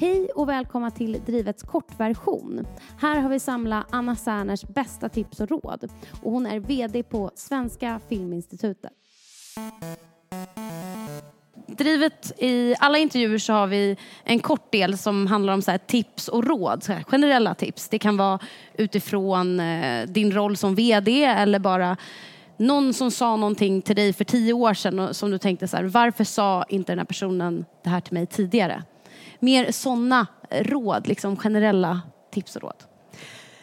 Hej och välkomna till Drivets kortversion. Här har vi samlat Anna Särners bästa tips och råd. Och hon är VD på Svenska Filminstitutet. Drivet i alla intervjuer så har vi en kort del som handlar om så här tips och råd, så här generella tips. Det kan vara utifrån eh, din roll som VD eller bara någon som sa någonting till dig för tio år sedan och som du tänkte så här, varför sa inte den här personen det här till mig tidigare? Mer sådana råd, liksom generella tips och råd.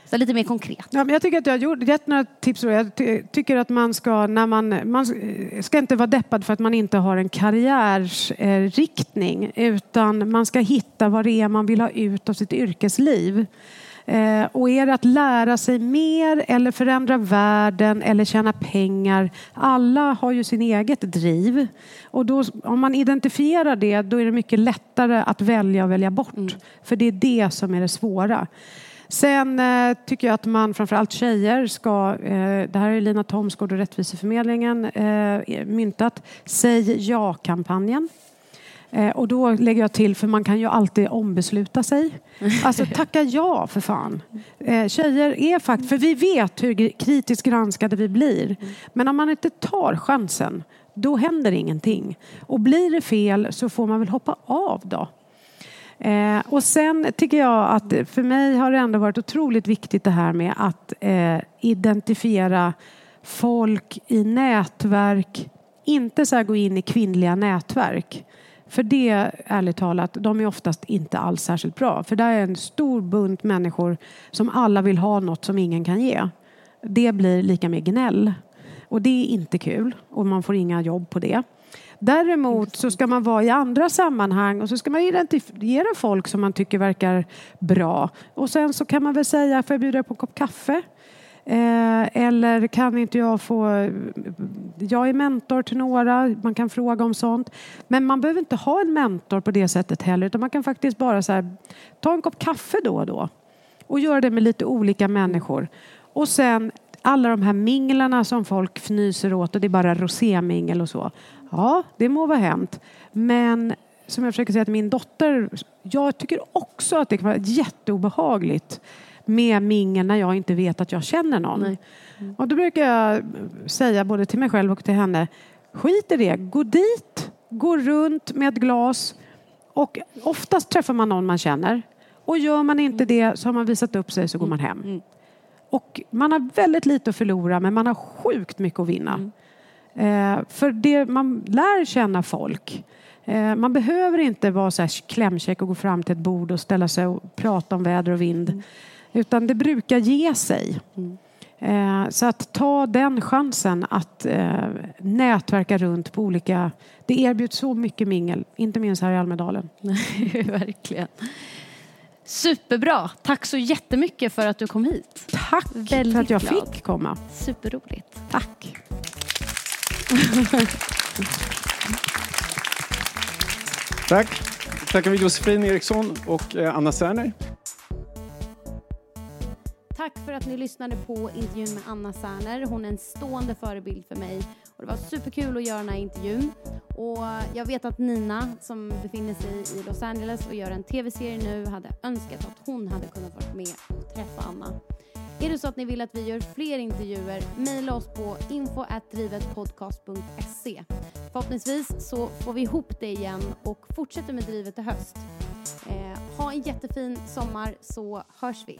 Så lite mer konkret. Ja, men jag tycker att jag har gjort, gett några tips. Och jag ty tycker att man ska, när man, man ska inte vara deppad för att man inte har en karriärsriktning utan man ska hitta vad det är man vill ha ut av sitt yrkesliv. Eh, och är det att lära sig mer eller förändra världen eller tjäna pengar? Alla har ju sin eget driv. Och då, om man identifierar det, då är det mycket lättare att välja och välja bort. Mm. För det är det som är det svåra. Sen eh, tycker jag att man, framförallt tjejer, ska... Eh, det här är Lina Thomsgård och Rättviseförmedlingen eh, myntat. Säg ja-kampanjen. Eh, och då lägger jag till, för man kan ju alltid ombesluta sig. Alltså tacka ja för fan. Eh, tjejer är faktiskt, för vi vet hur kritiskt granskade vi blir. Men om man inte tar chansen, då händer ingenting. Och blir det fel så får man väl hoppa av då. Eh, och sen tycker jag att för mig har det ändå varit otroligt viktigt det här med att eh, identifiera folk i nätverk. Inte så gå in i kvinnliga nätverk. För det, ärligt talat, de är oftast inte alls särskilt bra. För där är en stor bunt människor som alla vill ha något som ingen kan ge. Det blir lika med gnäll. Och det är inte kul och man får inga jobb på det. Däremot så ska man vara i andra sammanhang och så ska man identifiera folk som man tycker verkar bra. Och sen så kan man väl säga, får jag bjuda på en kopp kaffe? Eh, eller kan inte jag få... Jag är mentor till några, man kan fråga om sånt. Men man behöver inte ha en mentor på det sättet heller utan man kan faktiskt bara så här, ta en kopp kaffe då och då och göra det med lite olika människor. Och sen alla de här minglarna som folk fnyser åt och det är bara rosémingel och så. Ja, det må vara hänt. Men som jag försöker säga till min dotter, jag tycker också att det kan vara jätteobehagligt med mingel när jag inte vet att jag känner någon. Mm. Och då brukar jag säga både till mig själv och till henne, skit i det, gå dit, gå runt med ett glas och oftast träffar man någon man känner. Och gör man inte mm. det så har man visat upp sig så går man hem. Mm. Och man har väldigt lite att förlora men man har sjukt mycket att vinna. Mm. Eh, för det, man lär känna folk. Eh, man behöver inte vara så här klämkäck och gå fram till ett bord och ställa sig och prata om väder och vind. Mm. Utan det brukar ge sig. Mm. Eh, så att ta den chansen att eh, nätverka runt på olika... Det erbjuds så mycket mingel, inte minst här i Almedalen. Verkligen. Superbra. Tack så jättemycket för att du kom hit. Tack Väldigt för att jag glad. fick komma. Superroligt. Tack. Tack. Tackar vi Josefin Eriksson och eh, Anna Särner. För att ni lyssnade på intervjun med Anna Särner. Hon är en stående förebild för mig och det var superkul att göra den här intervjun. Och jag vet att Nina som befinner sig i Los Angeles och gör en tv-serie nu hade önskat att hon hade kunnat vara med och träffa Anna. Är det så att ni vill att vi gör fler intervjuer, mejla oss på info.drivetpodcast.se. Förhoppningsvis så får vi ihop det igen och fortsätter med Drivet i höst. Eh, ha en jättefin sommar så hörs vi.